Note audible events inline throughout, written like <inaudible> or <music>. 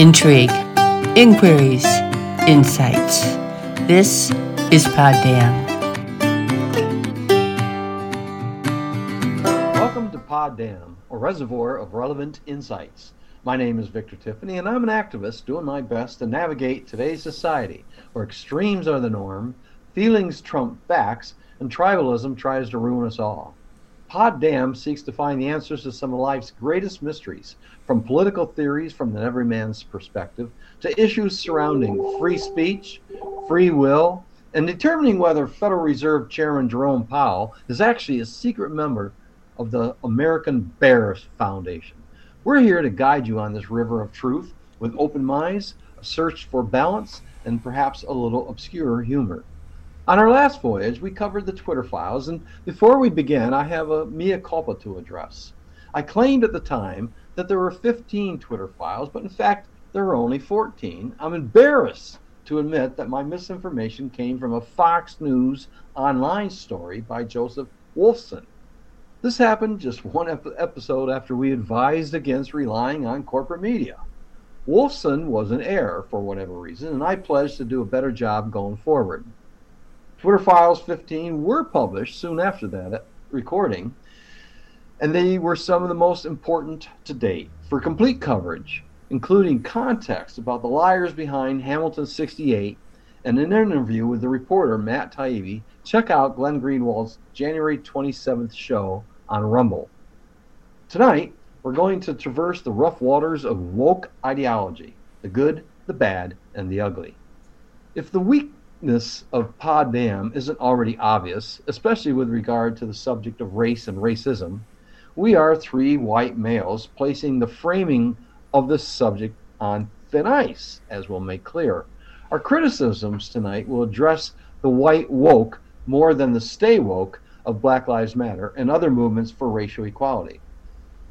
intrigue, inquiries, insights. This is Pod Dam. Welcome to Pod Dam, a reservoir of relevant insights. My name is Victor Tiffany, and I'm an activist doing my best to navigate today's society where extremes are the norm, feelings trump facts, and tribalism tries to ruin us all. Pod Dam seeks to find the answers to some of life's greatest mysteries, from political theories from the everyman's perspective to issues surrounding free speech, free will, and determining whether Federal Reserve Chairman Jerome Powell is actually a secret member of the American Bear Foundation. We're here to guide you on this river of truth with open minds, a search for balance, and perhaps a little obscure humor. On our last voyage, we covered the Twitter files, and before we begin, I have a mea culpa to address. I claimed at the time that there were 15 Twitter files, but in fact, there were only 14. I'm embarrassed to admit that my misinformation came from a Fox News online story by Joseph Wulfsohn. This happened just one ep- episode after we advised against relying on corporate media. Wulfsohn was in error for whatever reason, and I pledged to do a better job going forward. Twitter Files 15 were published soon after that recording, and they were some of the most important to date. For complete coverage, including context about the liars behind Hamilton 68 and an interview with the reporter Matt Taibbi, check out Glenn Greenwald's January 27th show on Rumble. Tonight, we're going to traverse the rough waters of woke ideology the good, the bad, and the ugly. If the weakness of Pod Dam isn't already obvious, especially with regard to the subject of race and racism, we are three white males placing the framing of this subject on thin ice, as we'll make clear. Our criticisms tonight will address the white woke more than the stay woke of Black Lives Matter and other movements for racial equality.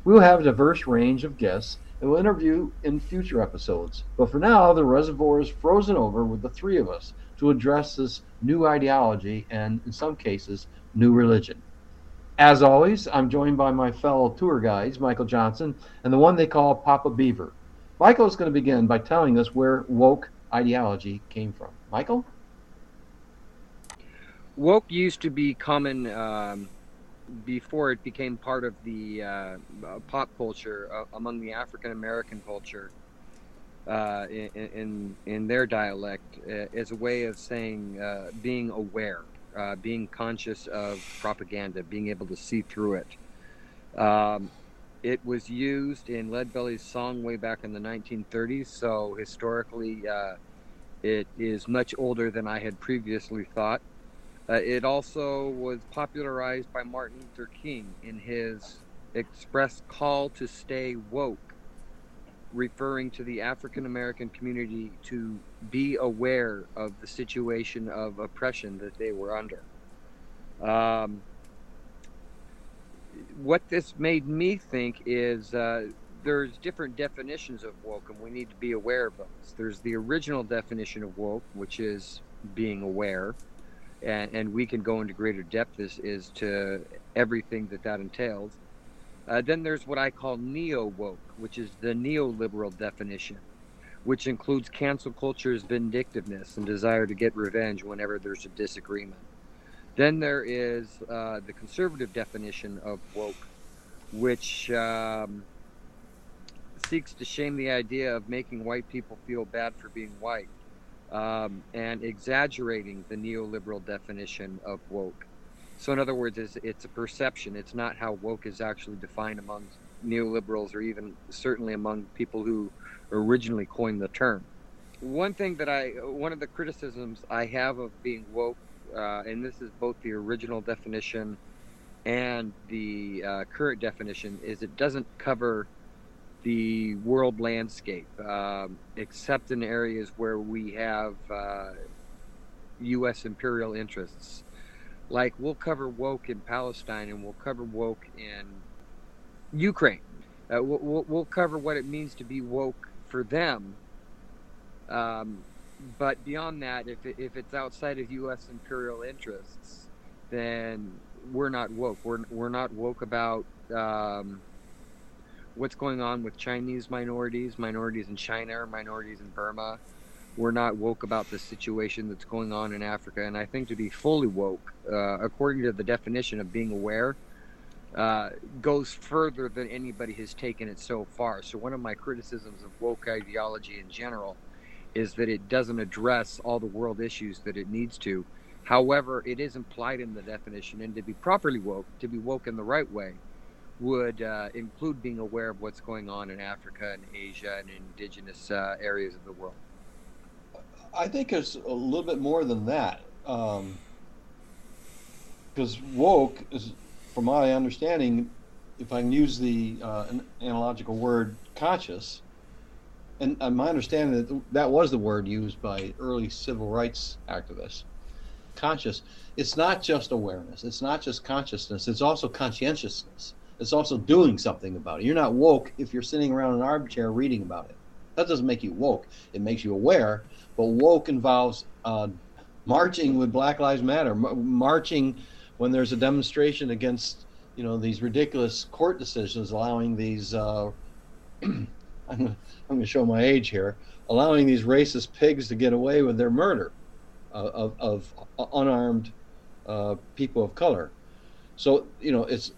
We will have a diverse range of guests and we'll interview in future episodes. But for now, the reservoir is frozen over with the three of us to address this new ideology and, in some cases, new religion. As always, I'm joined by my fellow tour guides, Michael Johnson, and the one they call Papa Beaver. Michael is going to begin by telling us where woke ideology came from. Michael? Woke used to be common um, before it became part of the uh, pop culture uh, among the African American culture uh, in, in, in their dialect uh, as a way of saying uh, being aware, uh, being conscious of propaganda, being able to see through it. Um, it was used in Leadbelly's song way back in the 1930s, so historically it is much older than I had previously thought. Uh, it also was popularized by Martin Luther King in his express call to stay woke, referring to the African American community to be aware of the situation of oppression that they were under. Um, what this made me think is uh, there's different definitions of woke, and we need to be aware of those. There's the original definition of woke, which is being aware and, and we can go into greater depth as, as to everything that that entails. Uh, then there's what I call neo woke, which is the neoliberal definition, which includes cancel culture's vindictiveness and desire to get revenge whenever there's a disagreement. Then there is uh, the conservative definition of woke, which um, seeks to shame the idea of making white people feel bad for being white um, and exaggerating the neoliberal definition of woke. So, in other words, it's, it's a perception. It's not how woke is actually defined among neoliberals or even certainly among people who originally coined the term. One thing that I, one of the criticisms I have of being woke, uh, and this is both the original definition and the uh, current definition, is it doesn't cover the world landscape, um, except in areas where we have uh, U.S. imperial interests. Like we'll cover woke in Palestine and we'll cover woke in Ukraine. Uh, we'll, we'll, cover what it means to be woke for them. Um, but beyond that, if, it, if it's outside of U.S. imperial interests, then we're not woke. We're, we're not woke about um, what's going on with Chinese minorities, minorities in China, minorities in Burma. We're not woke about the situation that's going on in Africa. And I think to be fully woke, uh, according to the definition of being aware, uh, goes further than anybody has taken it so far. So, one of my criticisms of woke ideology in general is that it doesn't address all the world issues that it needs to. However, it is implied in the definition, and to be properly woke, to be woke in the right way, would uh, include being aware of what's going on in Africa and Asia and indigenous uh, areas of the world. I think it's a little bit more than that. Because um, woke is, from my understanding, if I can use the uh, analogical word conscious, and uh, my understanding that that was the word used by early civil rights activists. Conscious. It's not just awareness. It's not just consciousness. It's also conscientiousness. It's also doing something about it. You're not woke if you're sitting around an armchair reading about it. That doesn't make you woke. It makes you aware. But woke involves uh, marching with Black Lives Matter, marching when there's a demonstration against you know these ridiculous court decisions allowing these. Uh, <clears throat> I'm going to show my age here, allowing these racist pigs to get away with their murder uh, of, of unarmed uh, people of color. So you know, it's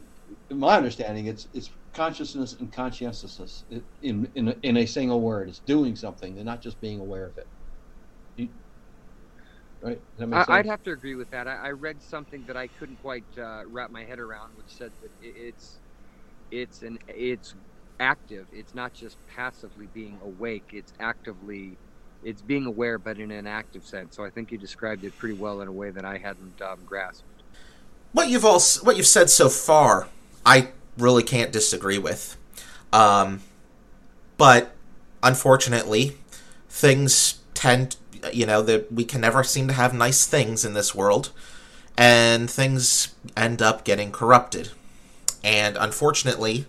my understanding. It's it's consciousness and conscientiousness in in in a single word. It's doing something and not just being aware of it. You, right? I, would have to agree with that. I, I, read something that I couldn't quite uh, wrap my head around, which said that it's it's an it's active. It's not just passively being awake. It's actively, it's being aware, but in an active sense. So I think you described it pretty well in a way that I hadn't um, grasped. What you've all, what you've said so far, I really can't disagree with. Um, but unfortunately, things tend, you know, that we can never seem to have nice things in this world, and things end up getting corrupted. And unfortunately,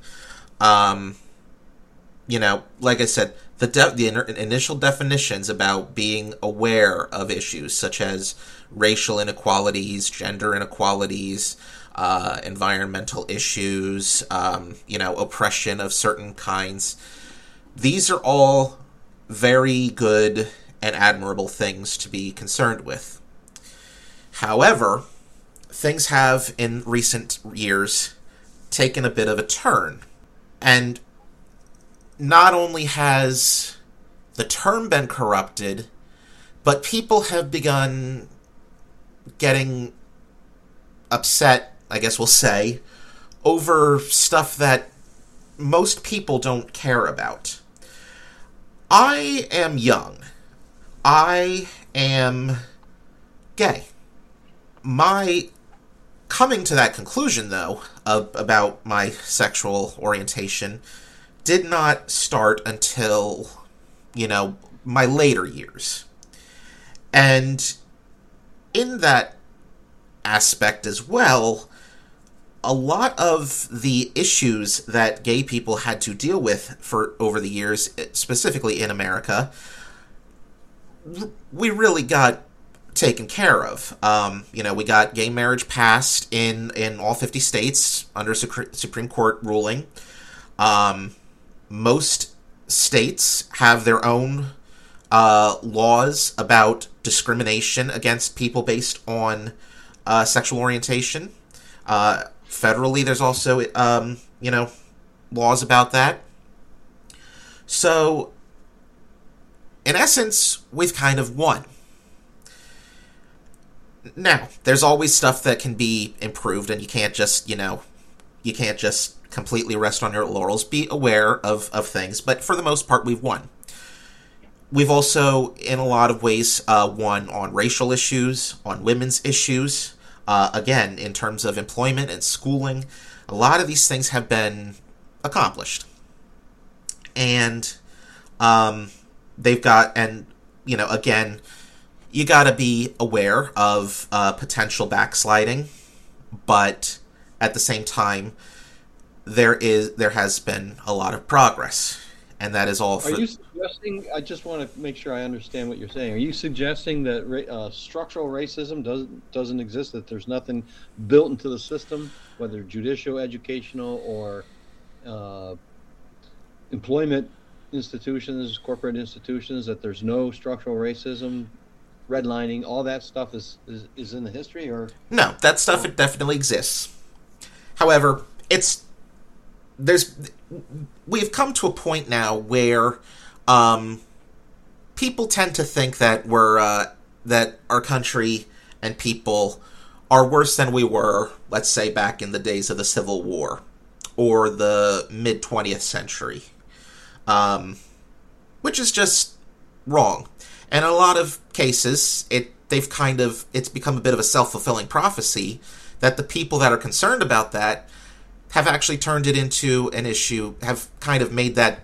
um, you know, like I said, the de- the initial definitions about being aware of issues such as racial inequalities, gender inequalities, uh, environmental issues, um, you know, oppression of certain kinds. These are all very good and admirable things to be concerned with. However, things have in recent years taken a bit of a turn. And not only has the term been corrupted, but people have begun getting upset, I guess we'll say, over stuff that most people don't care about. I am young. I am gay. My coming to that conclusion, though, about my sexual orientation did not start until, you know, my later years. And in that aspect as well, a lot of the issues that gay people had to deal with for over the years, eh, specifically in America, we really got taken care of. Um, you know, we got gay marriage passed in in all 50 states under Supreme Court ruling. Um, most states have their own uh, laws about discrimination against people based on uh, sexual orientation. Uh, federally, there's also um, you know laws about that. So, in essence, we've kind of won. Now, there's always stuff that can be improved, and you can't just you know you can't just completely rest on your laurels. Be aware of, of things, but for the most part, we've won. We've also, in a lot of ways, uh, won on racial issues, on women's issues. Uh, again, in terms of employment and schooling, a lot of these things have been accomplished. And um, they've got, and, you know, again, you got to be aware of uh, potential backsliding, but at the same time, there is there has been a lot of progress, and that is all. For... Are you suggesting? I just want to make sure I understand what you're saying. Are you suggesting that uh, structural racism doesn't doesn't exist? That there's nothing built into the system, whether judicial, educational, or uh, employment institutions, corporate institutions, that there's no structural racism, redlining, all that stuff is, is, is in the history, or No, that stuff it definitely exists. However, it's there's we've come to a point now where um, people tend to think that we're uh, that our country and people are worse than we were, let's say, back in the days of the Civil War or the mid 20th century, um, which is just wrong. And in a lot of cases, it they've kind of it's become a bit of a self fulfilling prophecy that the people that are concerned about that have actually turned it into an issue, have kind of made that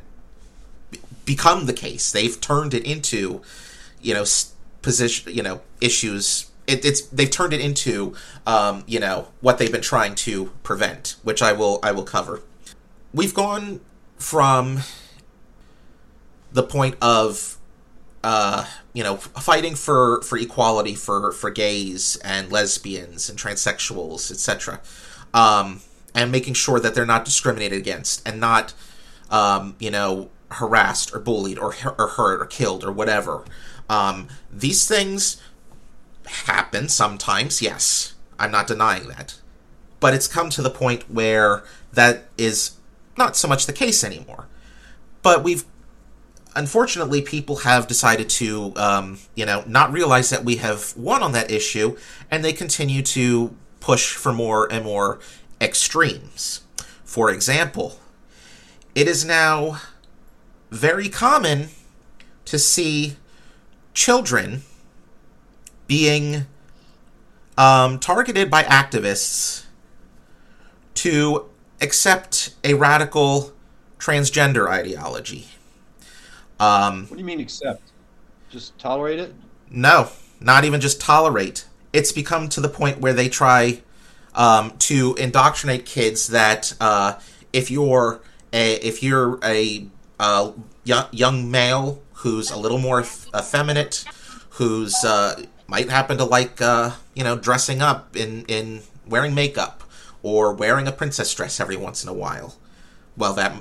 become the case. They've turned it into, you know, position, you know, issues. It, it's they've turned it into, um, you know, what they've been trying to prevent, which I will I will cover. We've gone from the point of uh, you know, fighting for, for equality for, for gays and lesbians and transsexuals, etc., um, and making sure that they're not discriminated against and not, um, you know, harassed or bullied or, or hurt or killed or whatever. Um, these things happen sometimes, yes. I'm not denying that. But it's come to the point where that is not so much the case anymore. But we've unfortunately, people have decided to, um, you know, not realize that we have won on that issue, and they continue to push for more and more extremes. For example, it is now very common to see children being um, targeted by activists to accept a radical transgender ideology. Um, what do you mean accept? Just tolerate it? no, not even just tolerate. It's become to the point where they try um, to indoctrinate kids that uh, if you're a if you're a uh, young, young male who's a little more effeminate, who's uh, might happen to like uh, you know dressing up in in wearing makeup or wearing a princess dress every once in a while, well that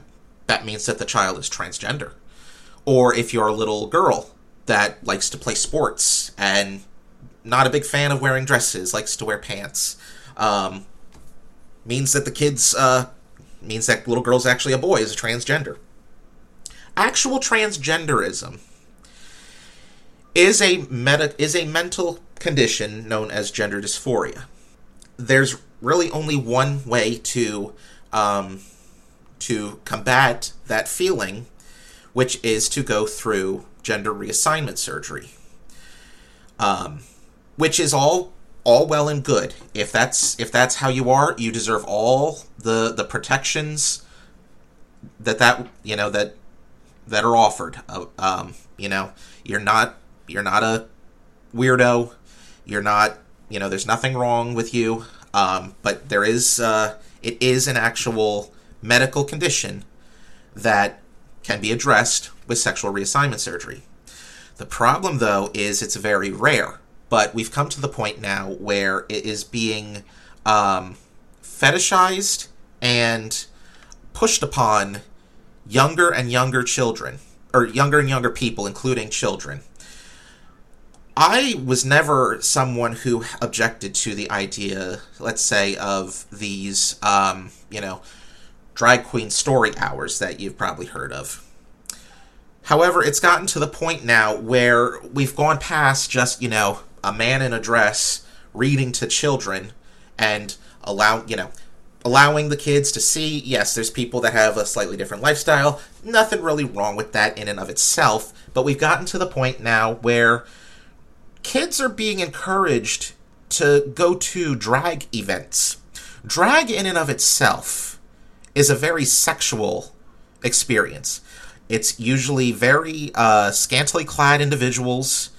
that means that the child is transgender or if you're a little girl that likes to play sports and not a big fan of wearing dresses, likes to wear pants, um, means that the kid's uh, means that little girl's actually a boy, is a transgender. Actual transgenderism is a meta is a mental condition known as gender dysphoria. There's really only one way to um, to combat that feeling, which is to go through gender reassignment surgery. Um, which is all all well and good. If that's if that's how you are, you deserve all the the protections that that you know that that are offered. Uh, um, you know, you're not you're not a weirdo. You're not you know. There's nothing wrong with you. Um, but there is uh, it is an actual medical condition that can be addressed with sexual reassignment surgery. The problem, though, is it's very rare. But we've come to the point now where it is being um, fetishized and pushed upon younger and younger children, or younger and younger people, including children. I was never someone who objected to the idea, let's say, of these, um, you know, drag queen story hours that you've probably heard of. However, it's gotten to the point now where we've gone past just, you know, a man in a dress reading to children and allow, you know, allowing the kids to see, yes, there's people that have a slightly different lifestyle. Nothing really wrong with that in and of itself, but we've gotten to the point now where kids are being encouraged to go to drag events. Drag in and of itself is a very sexual experience. It's usually very uh, scantily clad individuals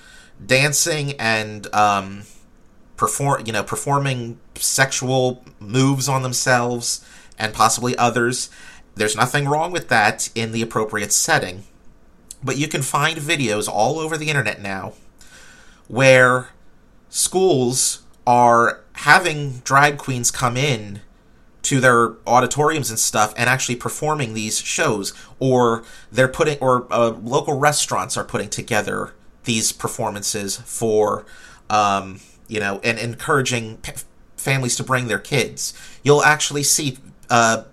dancing and um, perform, you know, performing sexual moves on themselves and possibly others. There's nothing wrong with that in the appropriate setting, but you can find videos all over the internet now where schools are having drag queens come in to their auditoriums and stuff and actually performing these shows or they're putting or uh, local restaurants are putting together these performances for um, you know and encouraging p- families to bring their kids. You'll actually see uh,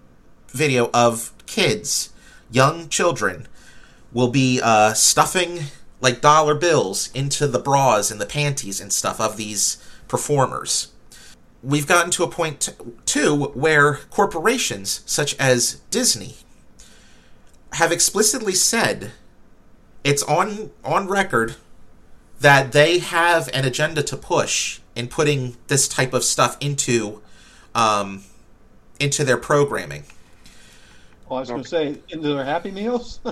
video of kids young children will be uh, stuffing like dollar bills into the bras and the panties and stuff of these performers we've gotten to a point too where corporations such as Disney have explicitly said it's on on record that they have an agenda to push in putting this type of stuff into um, into their programming. Oh, I was going to say into their Happy Meals. <laughs>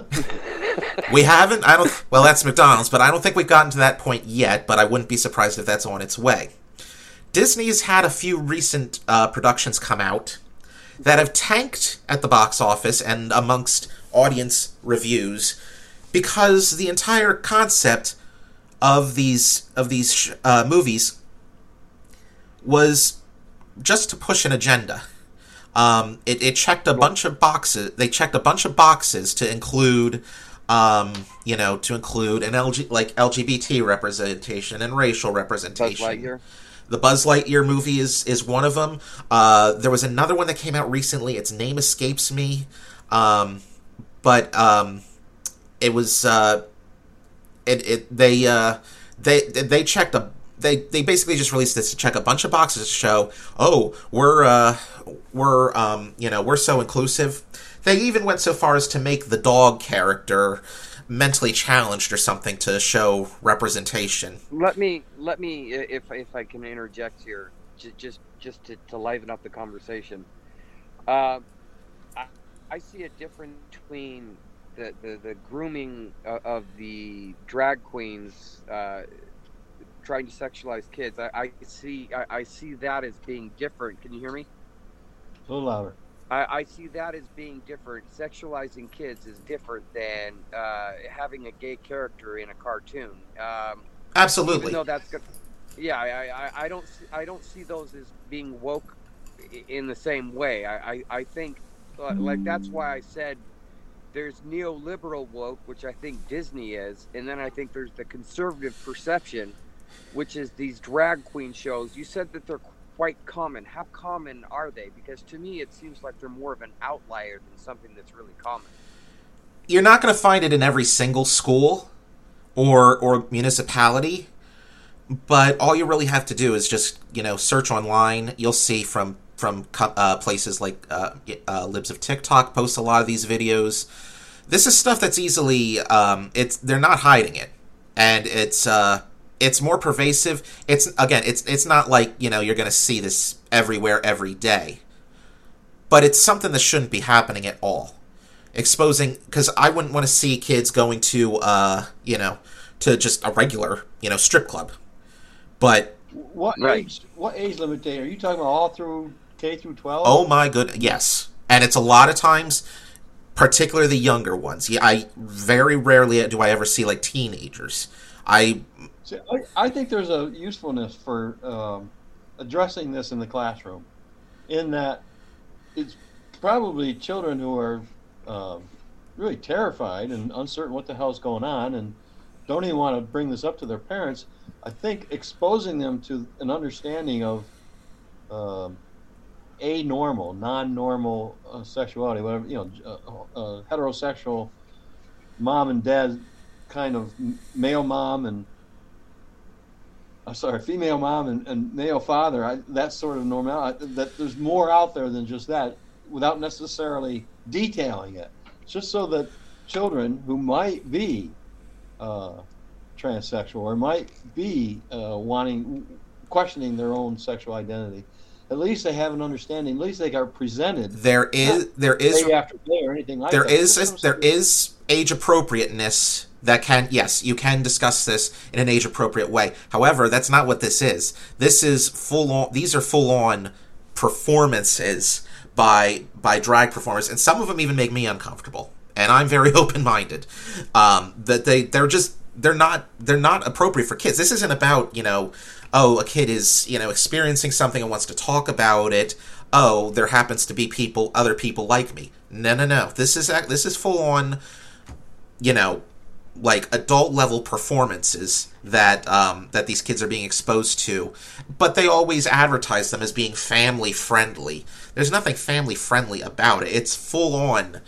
We haven't. I don't. Well, that's McDonald's, but I don't think we've gotten to that point yet. But I wouldn't be surprised if that's on its way. Disney's had a few recent uh, productions come out that have tanked at the box office and amongst audience reviews because the entire concept of these of these sh- uh, movies was just to push an agenda. Um, it, it checked a bunch of boxes. They checked a bunch of boxes to include, um, you know, to include an LG like LGBT representation and racial representation. The Buzz Lightyear movie is is one of them. Uh, there was another one that came out recently. Its name escapes me, um, but um, it was uh, it, it they uh, they they checked a they they basically just released this to check a bunch of boxes to show oh we're uh, we're um, you know we're so inclusive. They even went so far as to make the dog character mentally challenged or something to show representation. Let me let me if if I can interject here, ju- just just to, to liven up the conversation. Uh, I, I see a difference between the the, the grooming of, of the drag queens uh, trying to sexualize kids. I, I see I, I see that as being different. Can you hear me? a little louder. I, I see that as being different. Sexualizing kids is different than uh, having a gay character in a cartoon. Um, Absolutely. even that's good. Yeah, I, I, I don't see, I don't see those as being woke in the same way. I, I, I think uh, like that's why I said there's neoliberal woke, which I think Disney is, and then I think there's the conservative perception, which is these drag queen shows. You said that they're quite common. How common are they? Because to me, it seems like they're more of an outlier than something that's really common. you're not going to find it in every single school or or municipality but all you really have to do is just you know search online you'll see from from uh, places like uh, uh, libs of tiktok post a lot of these videos this is stuff that's easily um, it's they're not hiding it and it's uh it's more pervasive it's again it's it's not like you know you're going to see this everywhere every day but it's something that shouldn't be happening at all exposing because I wouldn't want to see kids going to uh you know to just a regular you know strip club, but What Right. age? What age limit day are you talking about? All through K through twelve? oh my good yes, and it's a lot of times, particularly the younger ones. Yeah, I very rarely do I ever see like teenagers. I See, I, I think there's a usefulness for um, addressing this in the classroom, in that it's probably children who are um, really terrified and uncertain what the hell's going on and don't even want to bring this up to their parents. I think exposing them to an understanding of um, a normal, non-normal uh, sexuality, whatever you know, uh, uh, heterosexual mom and dad kind of male mom and I'm sorry, female mom and, and male father. I, that sort of normal. I, that there's more out there than just that, without necessarily detailing it. Just so that children who might be uh, transsexual or might be uh, wanting, questioning their own sexual identity, at least they have an understanding. At least they are presented there is there is day after day or anything like there that. is there age appropriateness that can yes you can discuss this in an age appropriate way however that's not what this is this is full on these are full on performances by by drag performers and some of them even make me uncomfortable and i'm very <laughs> open minded um that they they're just they're not they're not appropriate for kids this isn't about you know oh, a kid is, you know, experiencing something and wants to talk about it. Oh, there happens to be people, other people like me. No, no, no. This is this is full on, you know, like adult level performances that um, that these kids are being exposed to, but they always advertise them as being family friendly. There's nothing family friendly about it. It's full on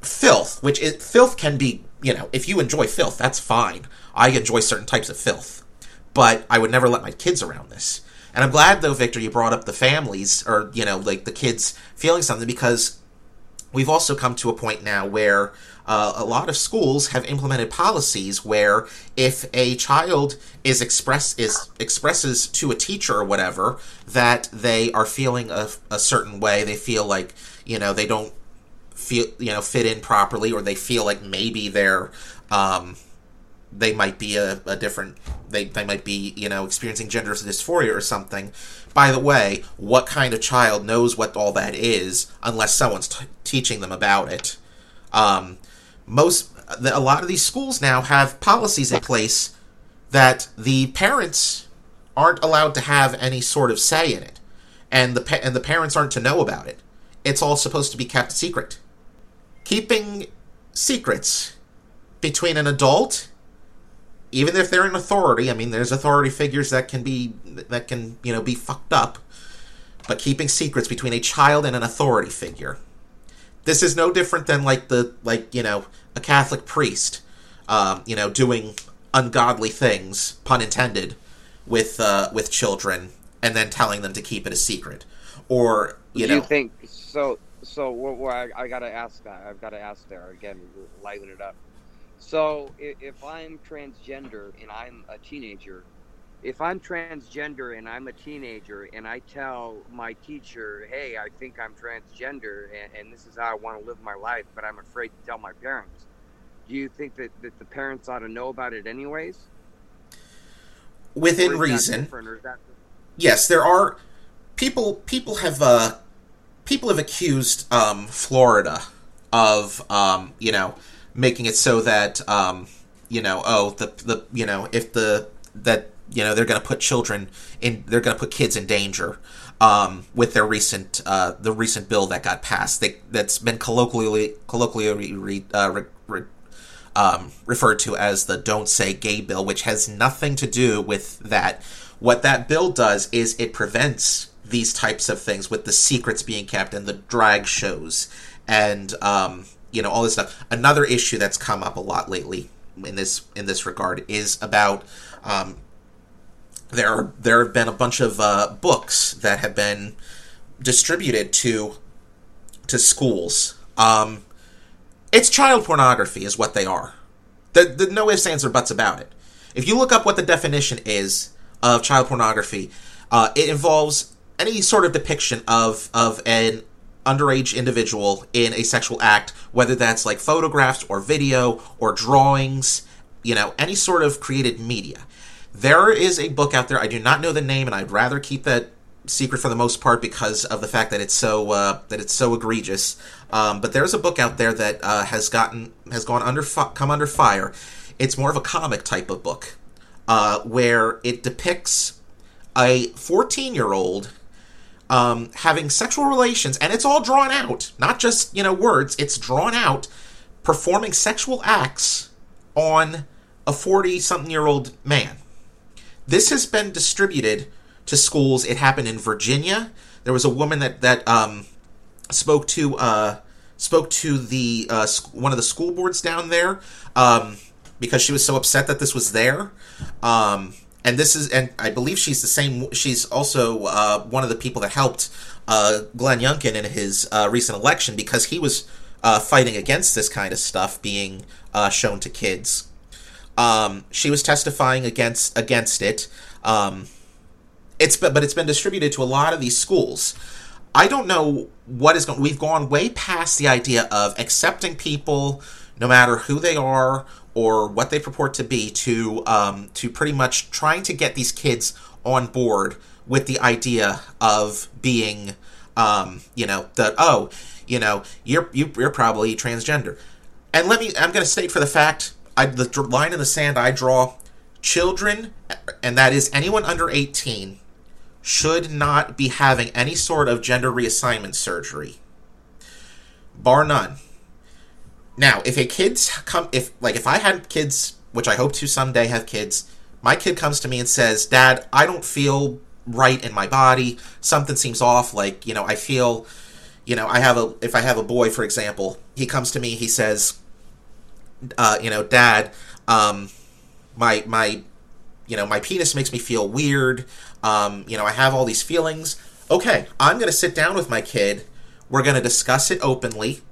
filth, which is, filth can be, you know, if you enjoy filth, that's fine. I enjoy certain types of filth, but I would never let my kids around this. And I'm glad though, Victor, you brought up the families or you know, like the kids feeling something because we've also come to a point now where uh, a lot of schools have implemented policies where if a child is express is expresses to a teacher or whatever that they are feeling a, a certain way, they feel like you know they don't feel you know fit in properly, or they feel like maybe they're um, they might be a, a different they, they might be you know experiencing gender dysphoria or something. By the way what kind of child knows what all that is unless someone's t- teaching them about it? Um, most a lot of these schools now have policies in place that the parents aren't allowed to have any sort of say in it and the pa- and the parents aren't to know about it. It's all supposed to be kept secret. Keeping secrets between an adult even if they're in authority, I mean, there's authority figures that can be that can you know be fucked up, but keeping secrets between a child and an authority figure. This is no different than like the like you know a Catholic priest, um, you know, doing ungodly things, pun intended, with uh, with children, and then telling them to keep it a secret, or you know. you think so? So well, well, I, I gotta ask that. I've got to ask there again. Liven it up. So if, if I'm transgender and I'm a teenager, if I'm transgender and I'm a teenager and I tell my teacher, hey, I think I'm transgender and, and this is how I want to live my life, but I'm afraid to tell my parents, do you think that, that the parents ought to know about it anyways? within Or is that reason, different, or is that- yes, there are people. People have uh, people have accused um, Florida of um, you know making it so that um, you know oh the the you know if the that you know they're going to put children in they're going to put kids in danger um, with their recent uh, the recent bill that got passed they, that's been colloquially colloquially re, uh, re, re, um, referred to as the Don't Say Gay bill, which has nothing to do with that. What that bill does is it prevents these types of things with the secrets being kept and the drag shows and um, you know all this stuff. Another issue that's come up a lot lately in this in this regard is about um, there are, there have been a bunch of uh, books that have been distributed to to schools. Um, it's child pornography, is what they are. The, the no ifs, ands, or buts about it. If you look up what the definition is of child pornography, uh, it involves any sort of depiction of of an underage individual in a sexual act, whether that's like photographs or video or drawings, you know, any sort of created media. There is a book out there. I do not know the name, and I'd rather keep that secret for the most part because of the fact that it's so uh, that it's so egregious. Um, but there's a book out there that uh, has gotten has gone under fi- come under fire. It's more of a comic type of book uh, where it depicts a 14 year old um, having sexual relations, and it's all drawn out, not just you know words. It's drawn out, performing sexual acts on a 40 something year old man. This has been distributed to schools. It happened in Virginia. There was a woman that that um, spoke to uh, spoke to the uh, one of the school boards down there um, because she was so upset that this was there. Um, and this is, and I believe she's the same. She's also uh, one of the people that helped uh, Glenn Youngkin in his uh, recent election because he was uh, fighting against this kind of stuff being uh, shown to kids. Um, she was testifying against against it. Um, it's but but it's been distributed to a lot of these schools. I don't know what is going. We've gone way past the idea of accepting people, no matter who they are or what they purport to be, to um, to pretty much trying to get these kids on board with the idea of being, um, you know, that oh, you know, you're you, you're probably transgender. And let me, I'm going to state for the fact, I, the line in the sand I draw, children and that is anyone under 18 should not be having any sort of gender reassignment surgery, bar none. Now, if a kid's come, if like if I had kids, which I hope to someday have kids, my kid comes to me and says, "Dad, I don't feel right in my body. Something seems off. Like you know, I feel, you know, I have a if I have a boy, for example, he comes to me, he says, uh, you know, Dad, um, my my, you know, my penis makes me feel weird. Um, you know, I have all these feelings. Okay, I'm gonna sit down with my kid. We're gonna discuss it openly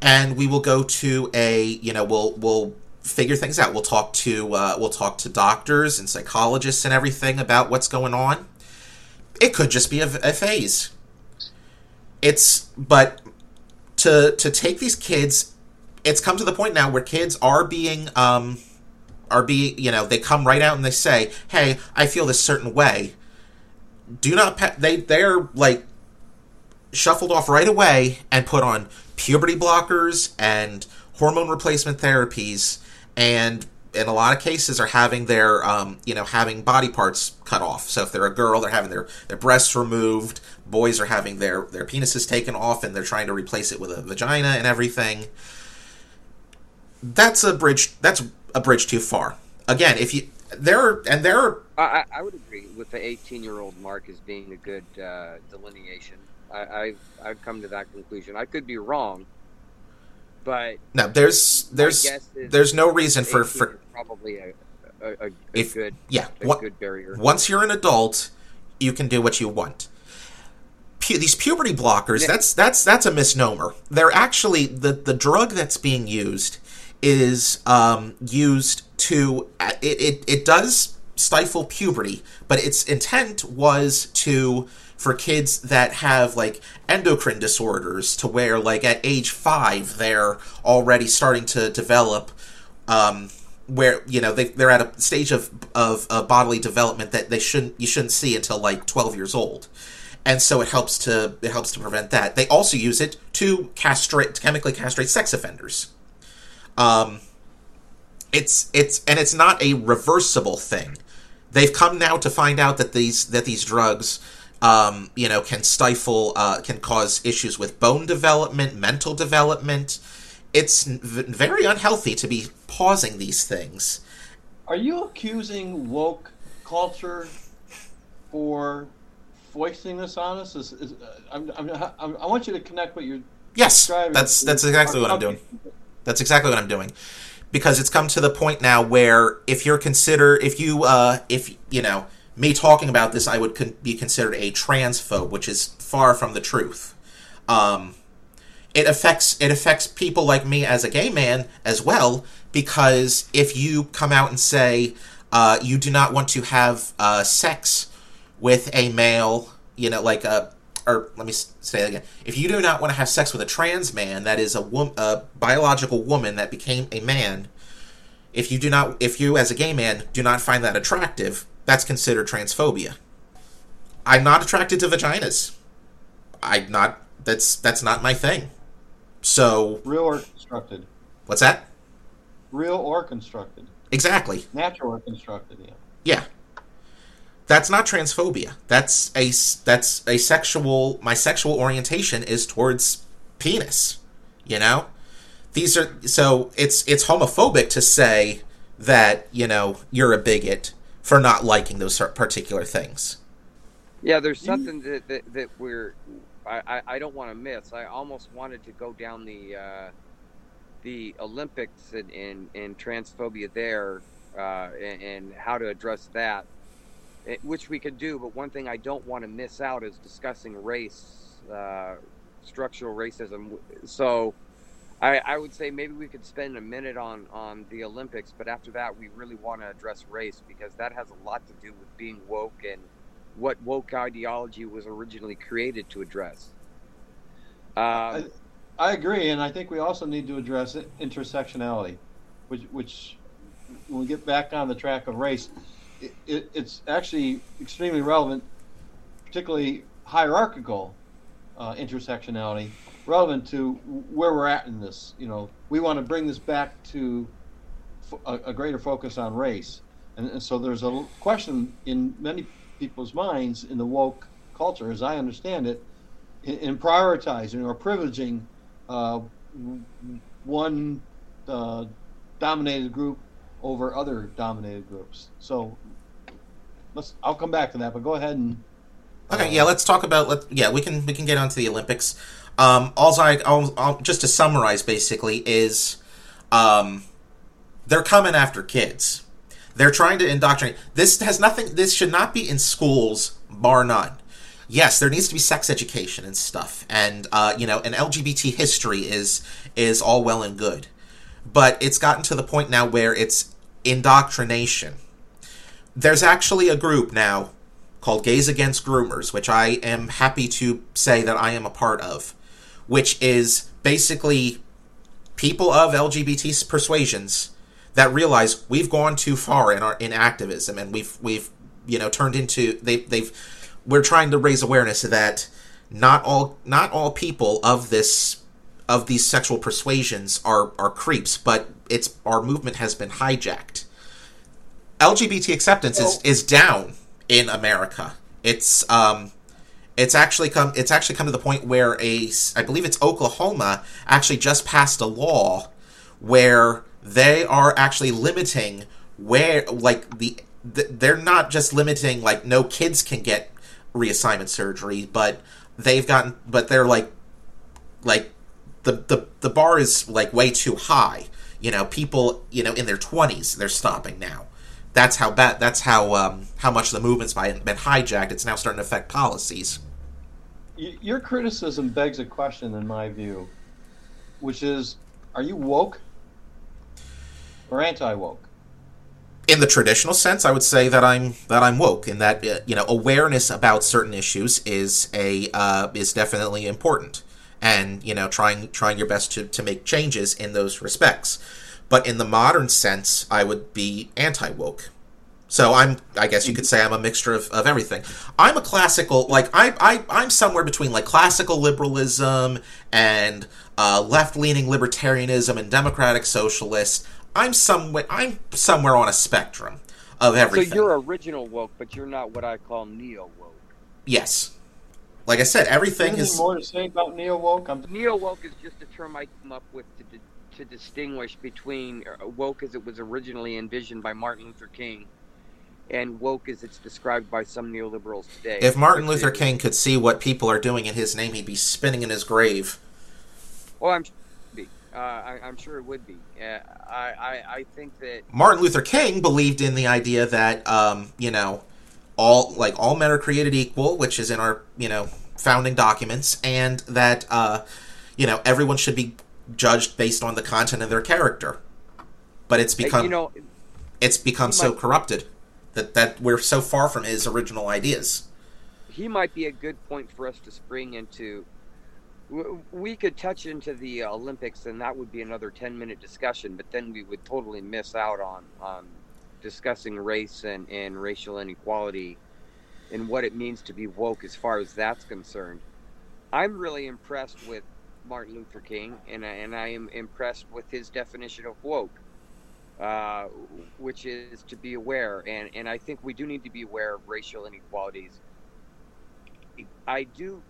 and we will go to a you know we'll we'll figure things out. We'll talk to uh, we'll talk to doctors and psychologists and everything about what's going on. It could just be a, a phase. It's but to to take these kids it's come to the point now where kids are being um are being you know they come right out and they say hey i feel this certain way. Do not pa- they they're like shuffled off right away and put on puberty blockers and hormone replacement therapies and in a lot of cases are having their um, you know having body parts cut off. So if they're a girl they're having their, their breasts removed. Boys are having their their penises taken off and they're trying to replace it with a vagina and everything. That's a bridge that's a bridge too far. Again if you there are and there are I, I would agree with the 18 year old mark as being a good uh, delineation I, I've I've come to that conclusion. I could be wrong, but no, there's there's there's no reason for for probably a, a, a if, good yeah a what, good barrier. Once you're an adult, you can do what you want. Pu- these puberty blockers yeah. that's that's that's a misnomer. They're actually the the drug that's being used is um, used to it, it it does stifle puberty, but its intent was to for kids that have like endocrine disorders to where like at age five they're already starting to develop um, where you know they, they're at a stage of, of, of bodily development that they shouldn't you shouldn't see until like 12 years old. And so it helps to it helps to prevent that. They also use it to castrate to chemically castrate sex offenders. Um it's it's and it's not a reversible thing. They've come now to find out that these that these drugs um, you know, can stifle, uh, can cause issues with bone development, mental development. It's very unhealthy to be pausing these things. Are you accusing woke culture for foisting this on us? Is, is, uh, I'm, I'm, I'm, i want you to connect what you're. Yes, that's that's exactly what I'm doing. That's exactly what I'm doing, because it's come to the point now where if you're consider if you uh if you know me talking about this, I would con- be considered a transphobe, which is far from the truth. Um, it affects it affects people like me as a gay man as well, because if you come out and say uh, you do not want to have uh, sex with a male, you know, like a or let me say that again. If you do not want to have sex with a trans man, that is a, wo- a biological woman that became a man. If you do not, if you as a gay man do not find that attractive, that's considered transphobia. I'm not attracted to vaginas. I'm not. That's that's not my thing. So real or constructed. What's that? Real or constructed. Exactly. Natural or constructed. Yeah. Yeah. That's not transphobia. That's a that's a sexual. My sexual orientation is towards penis. You know, these are so it's it's homophobic to say that you know you're a bigot for not liking those particular things. Yeah, there's something that, that, that we're I, I don't want to miss. I almost wanted to go down the uh, the Olympics and, and, and transphobia there uh, and, and, how to address that, eh, which we could do. But one thing I don't want to miss out is discussing race, uh, structural racism. So I, I would say maybe we could spend a minute on on the Olympics, but after that, we really want to address race because that has a lot to do with being woke and what woke ideology was originally created to address. Um, I, I, agree, and I think we also need to address intersectionality, which which when we get back on the track of race, it, it, it's actually extremely relevant, particularly hierarchical uh, intersectionality relevant to where we're at in this. You know, we want to bring this back to a, a greater focus on race, And, and so there's a question in many people's minds in the woke culture, as I understand it, in, in prioritizing or privileging uh, one uh, dominated group over other dominated groups. So let's. I'll come back to that, but go ahead and. Okay, yeah, let's talk about. Let yeah, we can we can get onto the Olympics. Um, all I I'll, I'll, just to summarize basically is, um, they're coming after kids. They're trying to indoctrinate. This has nothing. This should not be in schools, bar none. Yes, there needs to be sex education and stuff, and uh, you know, an LGBT history is is all well and good, but it's gotten to the point now where it's indoctrination. There's actually a group now called Gays Against Groomers, which I am happy to say that I am a part of, which is basically people of LGBT persuasions that realize we've gone too far in our in activism and we've we've you know turned into they they've we're trying to raise awareness that not all not all people of this of these sexual persuasions are are creeps, but it's our movement has been hijacked. LGBT acceptance is, is down in America. It's um it's actually come it's actually come to the point where a I believe it's Oklahoma actually just passed a law where they are actually limiting where like the they're not just limiting like no kids can get reassignment surgery, but they've gotten but they're like like the the the bar is like way too high. You know, people, you know, in their 20s, they're stopping now. That's how bad that's how um how much the movement's been hijacked. It's now starting to affect policies. Your criticism begs a question in my view, which is are you woke or anti woke? In the traditional sense, I would say that I'm that I'm woke, in that uh, you know awareness about certain issues is a uh, is definitely important, and you know trying trying your best to, to make changes in those respects. But in the modern sense, I would be anti woke. So I'm, I guess you could say I'm a mixture of, of everything. I'm a classical, like I, I, I'm somewhere between like classical liberalism and uh, left leaning libertarianism and democratic socialist. I'm somewhere I'm somewhere on a spectrum of everything. So you're original woke, but you're not what I call neo woke. Yes. Like I said, everything Anything is more to say about neo woke? Neo woke is just a term I came up with to, di- to distinguish between uh, woke as it was originally envisioned by Martin Luther King and woke as it's described by some neoliberals today. if Martin Luther King could see what people are doing in his name, he'd be spinning in his grave. Well, I'm sure it would be. Uh, I, I'm sure it would be. Uh, I, I, I think that Martin Luther King believed in the idea that um, you know, all like all men are created equal, which is in our, you know, founding documents, and that uh, you know, everyone should be judged based on the content of their character. But it's become you know it's become so might- corrupted that that we're so far from his original ideas. he might be a good point for us to spring into. We could touch into the Olympics, and that would be another ten-minute discussion. But then we would totally miss out on on discussing race and, and racial inequality and what it means to be woke as far as that's concerned. I'm really impressed with Martin Luther King, and I, and I am impressed with his definition of woke, uh, which is to be aware. And, and I think we do need to be aware of racial inequalities. I do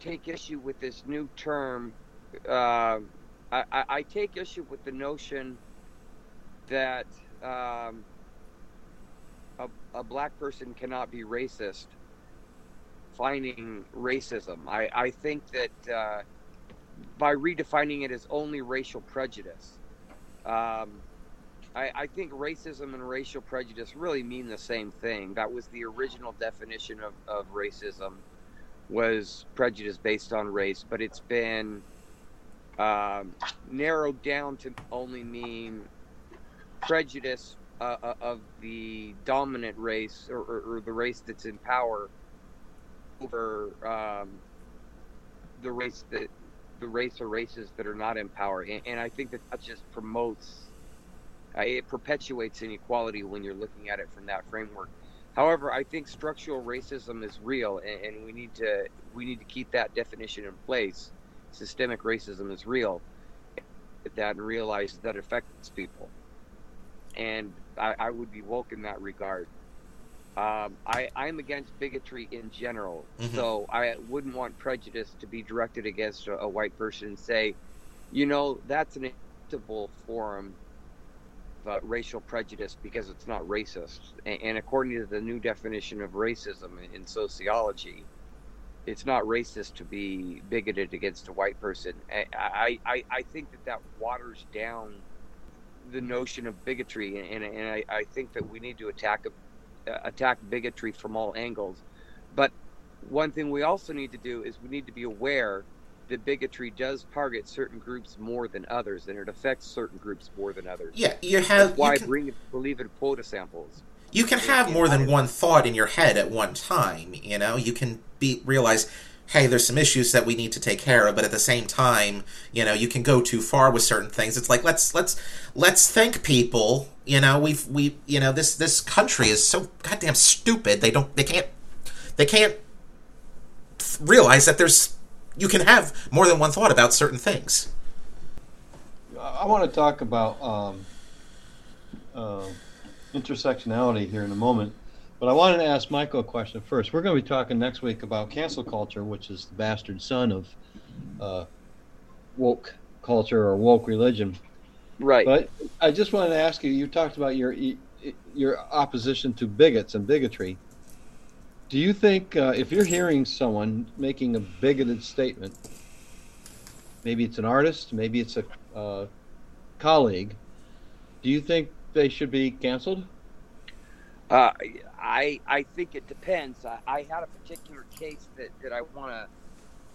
take issue with this new term. Uh, I, I, take issue with the notion that um, a, a black person cannot be racist, finding racism. I, I think that uh, by redefining it as only racial prejudice, um, I, I think racism and racial prejudice really mean the same thing. That was the original definition of, of racism was prejudice based on race, but it's been um, narrowed down to only mean prejudice uh, uh, of the dominant race or, or, or the race that's in power over um, the race that the race or races that are not in power, and, and I think that that just promotes, uh, it perpetuates inequality when you're looking at it from that framework. However, I think structural racism is real, and, and we need to we need to keep that definition in place. Systemic racism is real, that and realize that affects people. and I, I would be woke in that regard. Um, I, I'm against bigotry in general, Mhm. so I wouldn't want prejudice to be directed against a, a white person and say, you know, that's an acceptable form of uh, racial prejudice because it's not racist. And, and according to the new definition of racism in, in sociology, it's not racist to be bigoted against a white person. I, I, I, think that that waters down the notion of bigotry, and, and I, I think that we need to attack attack bigotry from all angles. But one thing we also need to do is we need to be aware that bigotry does target certain groups more than others, and it affects certain groups more than others. Yeah, you have. That's why you can- bring believe in quota samples. you can have more than one thought in your head at one time you know you can be realize hey there's some issues that we need to take care of but at the same time you know you can go too far with certain things. It's like let's let's let's thank people you know we've we you know this this country is so goddamn stupid. They don't they can't they can't realize that there's you can have more than one thought about certain things. I want to talk about um, uh, intersectionality here in a moment, but I wanted to ask Michael a question first. We're going to be talking next week about cancel culture, which is the bastard son of uh, woke culture or woke religion. Right. But I just wanted to ask you. You talked about your your opposition to bigots and bigotry. Do you think uh, if you're hearing someone making a bigoted statement, maybe it's an artist, maybe it's a uh, colleague, do you think they should be canceled? Uh, I I think it depends. I, I had a particular case that, that I want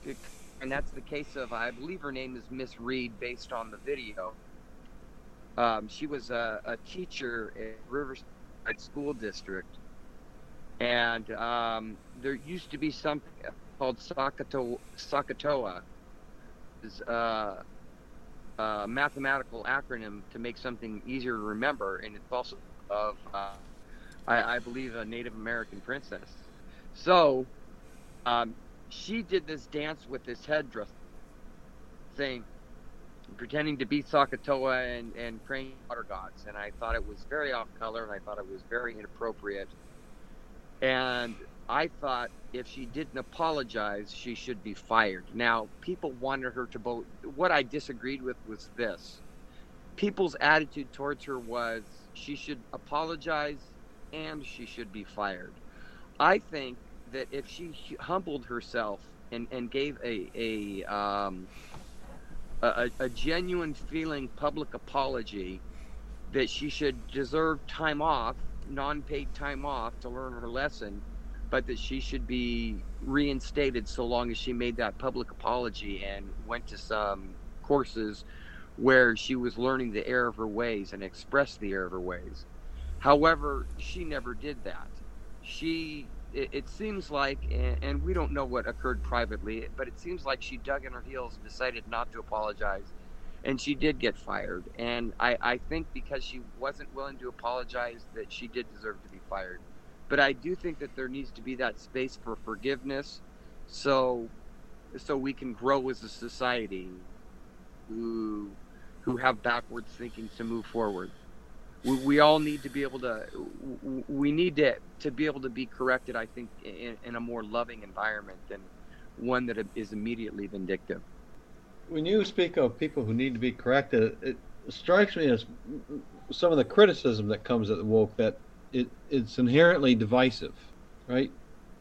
to, and that's the case of I believe her name is Miss Reed, based on the video. Um, she was a, a teacher at Riverside School District, and um, there used to be something called Sakato, SOHCAHTOA, is uh, a mathematical acronym to make something easier to remember, and it's also of uh, I, I believe a Native American princess. So, um, she did this dance with this headdress thing, pretending to be SOHCAHTOA and, and praying water gods. And I thought it was very off color and I thought it was very inappropriate. And I thought if she didn't apologize, she should be fired. Now, people wanted her to vote. What I disagreed with was this people's attitude towards her was she should apologize and she should be fired. I think that if she humbled herself and, and gave a a, um, a a genuine feeling public apology, that she should deserve time off, non-paid time off to learn her lesson, but that she should be reinstated so long as she made that public apology and went to some courses where she was learning the error of her ways and expressed the error of her ways. However, she never did that. She, it, it seems like, and, and, we don't know what occurred privately, but it seems like she dug in her heels and decided not to apologize. And she did get fired. And I, I think because she wasn't willing to apologize, that she did deserve to be fired. But I do think that there needs to be that space for forgiveness, so, so we can grow as a society who, who have backwards thinking to move forward we, we all need to be able to we need to to be able to be corrected i think in, in a more loving environment than one that is immediately vindictive. When you speak of people who need to be corrected it strikes me as some of the criticism that comes at the woke that it, it's inherently divisive right?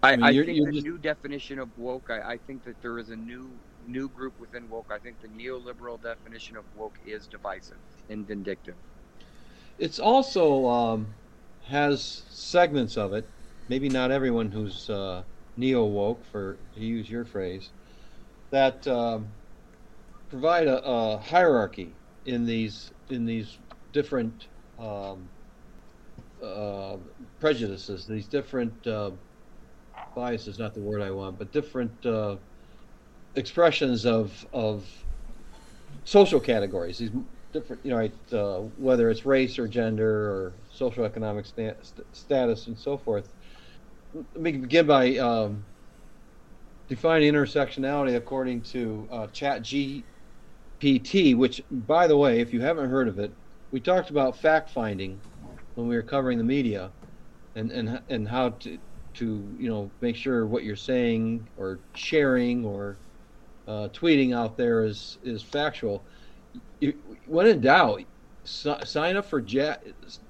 I, I, mean, I you're, think you're the just... new definition of woke I, I think that there is a new new group within woke. I think the neoliberal definition of woke is divisive and vindictive it's also um, has segments of it. Maybe not everyone who's uh, neo woke, for to use your phrase, that um, provide a, a, hierarchy in these in these different um, uh, prejudices, these different uh, biases. Not the word I want, but different uh, expressions of of social categories. These different, you know, uh, whether it's race or gender or social economic sta- status and so forth. Let me begin by um, defining intersectionality according to uh, Chat GPT, which, by the way, if you haven't heard of it, we talked about fact finding when we were covering the media, and and and how to to you know make sure what you're saying or sharing or uh, tweeting out there is is factual. You, when in doubt, si- sign up for Chat,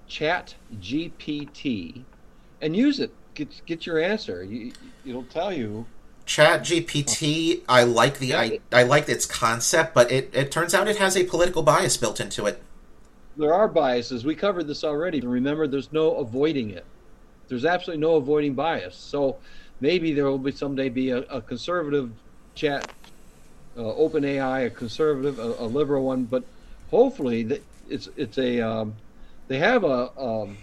Chat GPT and use it. Get get your answer. You, it'll tell you. Chat GPT, I like the I, I like its concept, but it, it turns out it has a political bias built into it. There are biases. We covered this already. Remember, there's no avoiding it. There's absolutely no avoiding bias. So maybe there will be someday be a, a conservative chat, uh, open AI, a conservative, a, a, liberal one, but hopefully it's it's a um, they have a um,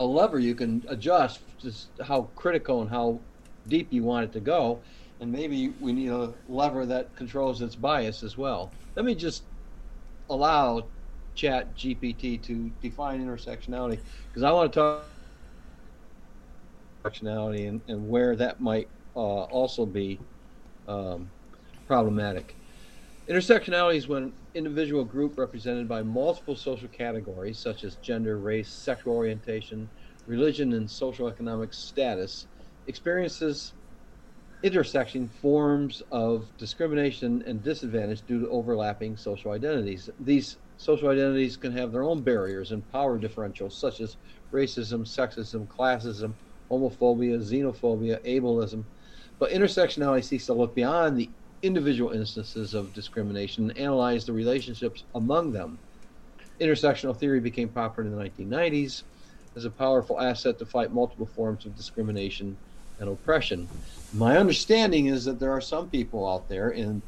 a lever you can adjust just how critical and how deep you want it to go, and maybe we need a lever that controls its bias as well. Let me just allow Chat GPT to define intersectionality because I want to talk intersectionality and, and where that might uh, also be um, problematic. Intersectionality is when an individual group represented by multiple social categories such as gender, race, sexual orientation, religion, and social economic status experiences intersecting forms of discrimination and disadvantage due to overlapping social identities. These social identities can have their own barriers and power differentials, such as racism, sexism, classism, homophobia, xenophobia, ableism. But intersectionality seeks to look beyond the individual instances of discrimination and analyze the relationships among them. Intersectional theory became popular in the 1990s as a powerful asset to fight multiple forms of discrimination and oppression. My understanding is that there are some people out there, and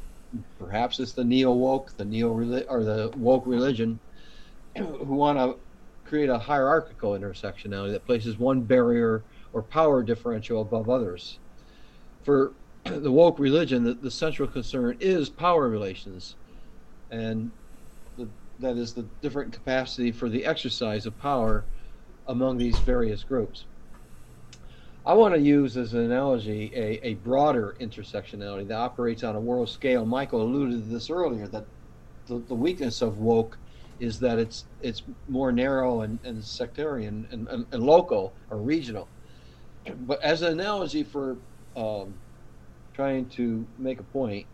perhaps it's the neo woke, the neo or the woke religion, <clears throat> who want to create a hierarchical intersectionality that places one barrier or power differential above others. For the woke religion, the, the central concern is power relations, and the, that is the different capacity for the exercise of power among these various groups. I want to use as an analogy a, a broader intersectionality that operates on a world scale. Michael alluded to this earlier that the, the weakness of woke is that it's it's more narrow and, and sectarian and, and, and local or regional. But as an analogy for um, trying to make a point,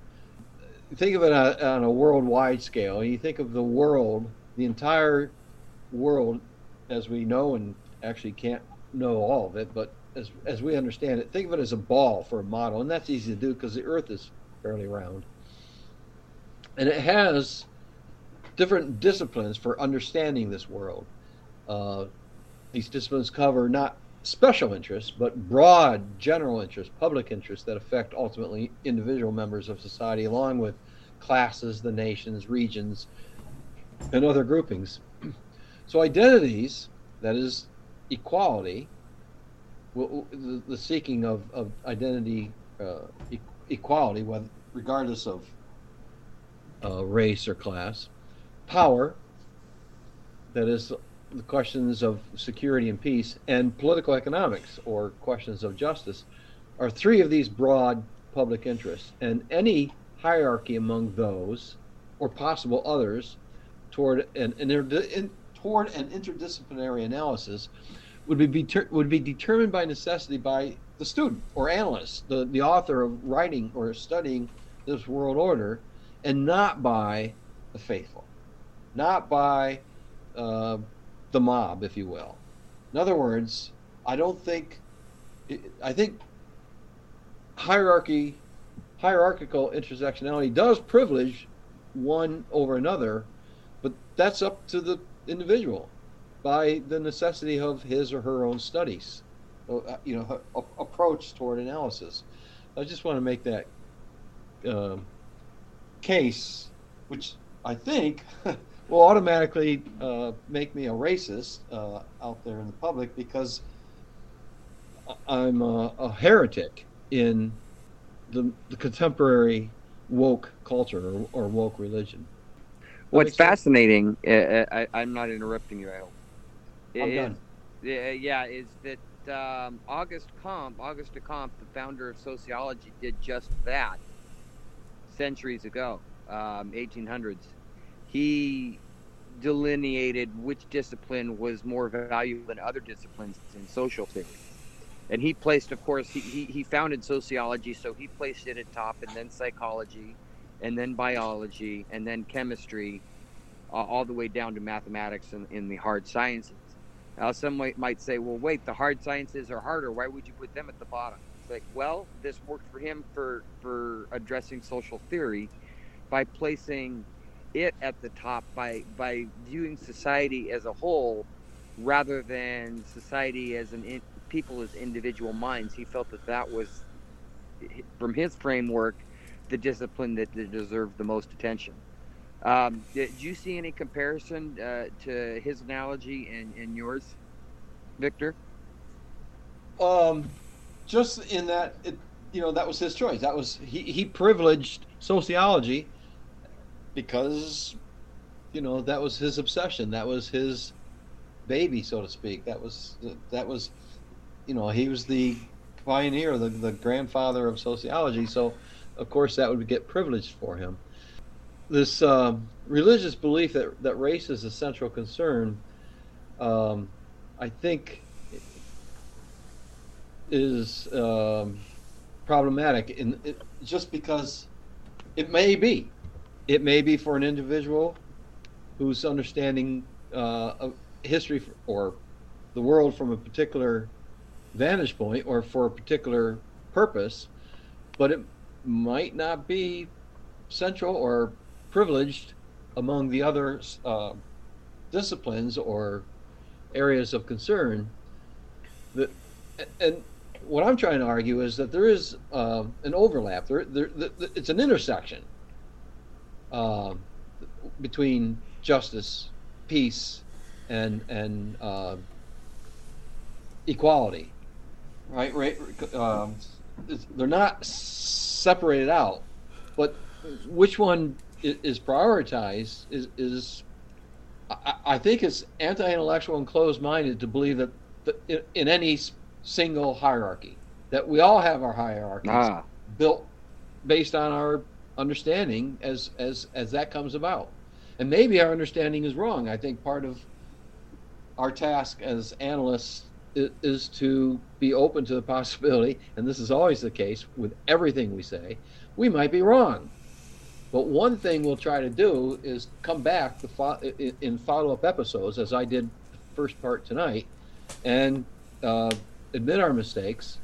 think of it on, a worldwide scale. You think of the world, the entire world, as we know and actually can't know all of it, but as, as we understand it, think of it as a ball for a model, and that's easy to do because the Earth is fairly round. And it has different disciplines for understanding this world. Uh, these disciplines cover not special interests, but broad general interests, public interests that affect ultimately individual members of society, along with classes, the nations, regions, and other groupings. So, identities, that is equality, the, seeking of, of identity uh, equality, regardless of uh, race or class, power, that is the questions of security and peace, and political economics or questions of justice, are three of these broad public interests. And any hierarchy among those, or possible others, toward an, an in, toward an interdisciplinary analysis would be would be determined by necessity by the student or analyst, the, the author of writing or studying this world order, and not by the faithful, not by uh, the mob, if you will. In other words, I don't think, I think hierarchy, hierarchical intersectionality does privilege one over another, but that's up to the individual by the necessity of his or her own studies, uh, you know, approach toward analysis. I just want to make that uh, case, which I think <laughs> will automatically uh, make me a racist uh, out there in the public because I'm a, a heretic in the, the, contemporary woke culture or, or woke religion. What's fascinating, uh, uh, I, I'm not interrupting you, I hope I'm done. Yeah, is that um, Auguste Comte, Auguste Comte, the founder of sociology, did just that centuries ago, um, 1800s. He delineated which discipline was more valuable than other disciplines in social theory. And he placed, of course, he, he, he founded sociology, so he placed it at top, and then psychology, and then biology, and then chemistry, uh, all the way down to mathematics and in the hard sciences. Now, some might, might say, well, wait, the hard sciences are harder. Why would you put them at the bottom? It's like, well, this worked for him for, for addressing social theory by placing it at the top by by viewing society as a whole rather than society as an in, people as individual minds. He felt that that was, from his framework, the discipline that deserved the most attention. Um, did you see any comparison uh, to his analogy and, and yours, Victor? Um, just in that, it, you know, that was his choice. That was he, he privileged sociology because, you know, that was his obsession. That was his baby, so to speak. That was that was, you know, he was the pioneer, the the grandfather of sociology. So, of course, that would get privileged for him this um, religious belief that, that race is a central concern, um, I think, is um, problematic. In it, just because it may be, it may be for an individual who's understanding uh, history or the world from a particular vantage point or for a particular purpose, but it might not be central or privileged among the other uh, disciplines or areas of concern. That, and what I'm trying to argue is that there is uh, an overlap. There, there, it's an intersection uh, between justice, peace, and and uh, equality. Right, right. Um, they're not separated out, but which one is prioritized is is I, I think it's anti-intellectual and closed-minded to believe that, that in, in, any single hierarchy that we all have our hierarchies ah. built based on our understanding as as as that comes about. And maybe our understanding is wrong. I think part of our task as analysts is, is to be open to the possibility and this is always the case with everything we say we might be wrong. But one thing we'll try to do is come back fo- in follow up episodes, as I did the first part tonight, and uh, admit our mistakes,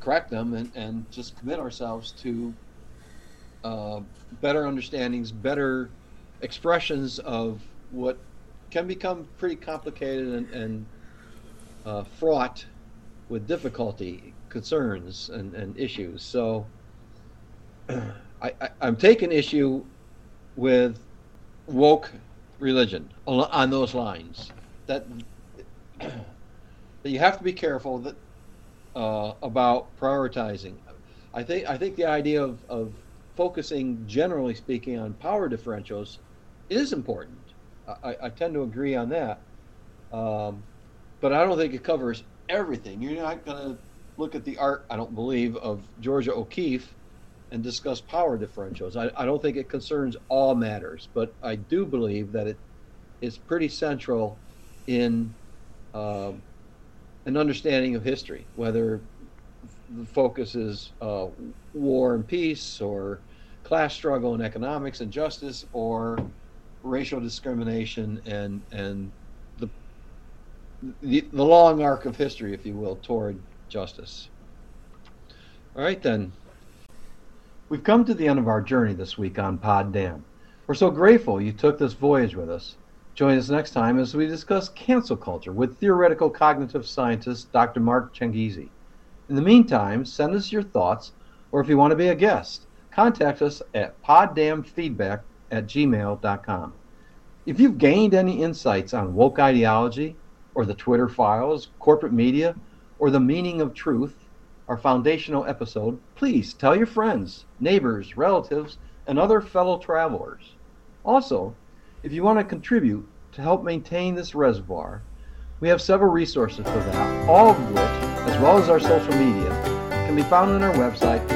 correct them, and, and just commit ourselves to uh, better understandings, better expressions of what can become pretty complicated and, and uh, fraught with difficulty, concerns, and, and issues. So. <clears throat> I, I, I'm taking issue with woke religion on those lines. That, <clears throat> that you have to be careful that uh, about prioritizing. I think I think the idea of, of focusing, generally speaking, on power differentials is important. I, I tend to agree on that, um, but I don't think it covers everything. You're not going to look at the art, I don't believe, of Georgia O'Keeffe and discuss power differentials. I, I don't think it concerns all matters, but I do believe that it is pretty central in uh, an understanding of history, whether the focus is uh, war and peace, or class struggle and economics and justice, or racial discrimination and and the, the the long arc of history, if you will, toward justice. All right then. We've come to the end of our journey this week on Pod Dam. We're so grateful you took this voyage with us. Join us next time as we discuss cancel culture with theoretical cognitive scientist Dr. Mark Changizi. In the meantime, send us your thoughts, or if you want to be a guest, contact us at poddamfeedback at gmail.com. If you've gained any insights on woke ideology, or the Twitter files, corporate media, or the meaning of truth, our foundational episode, please tell your friends, neighbors, relatives, and other fellow travelers. Also, if you want to contribute to help maintain this reservoir, we have several resources for that, all of which, as well as our social media, can be found on our website,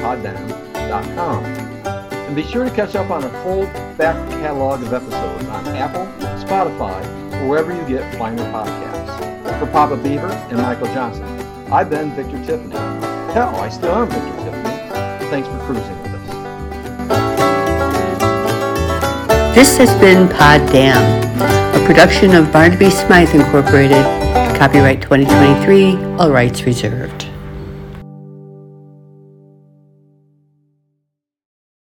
And be sure to catch up on a full back catalog of episodes on Apple, Spotify, or wherever you get finer podcasts. For Papa Beaver and Michael Johnson, I've been Victor Tiffany. Hell, I still am Victor Tiffany. Thanks for cruising with us. This has been Pod Dam, a production of Barnaby Smythe Incorporated. Copyright 2023, all rights reserved.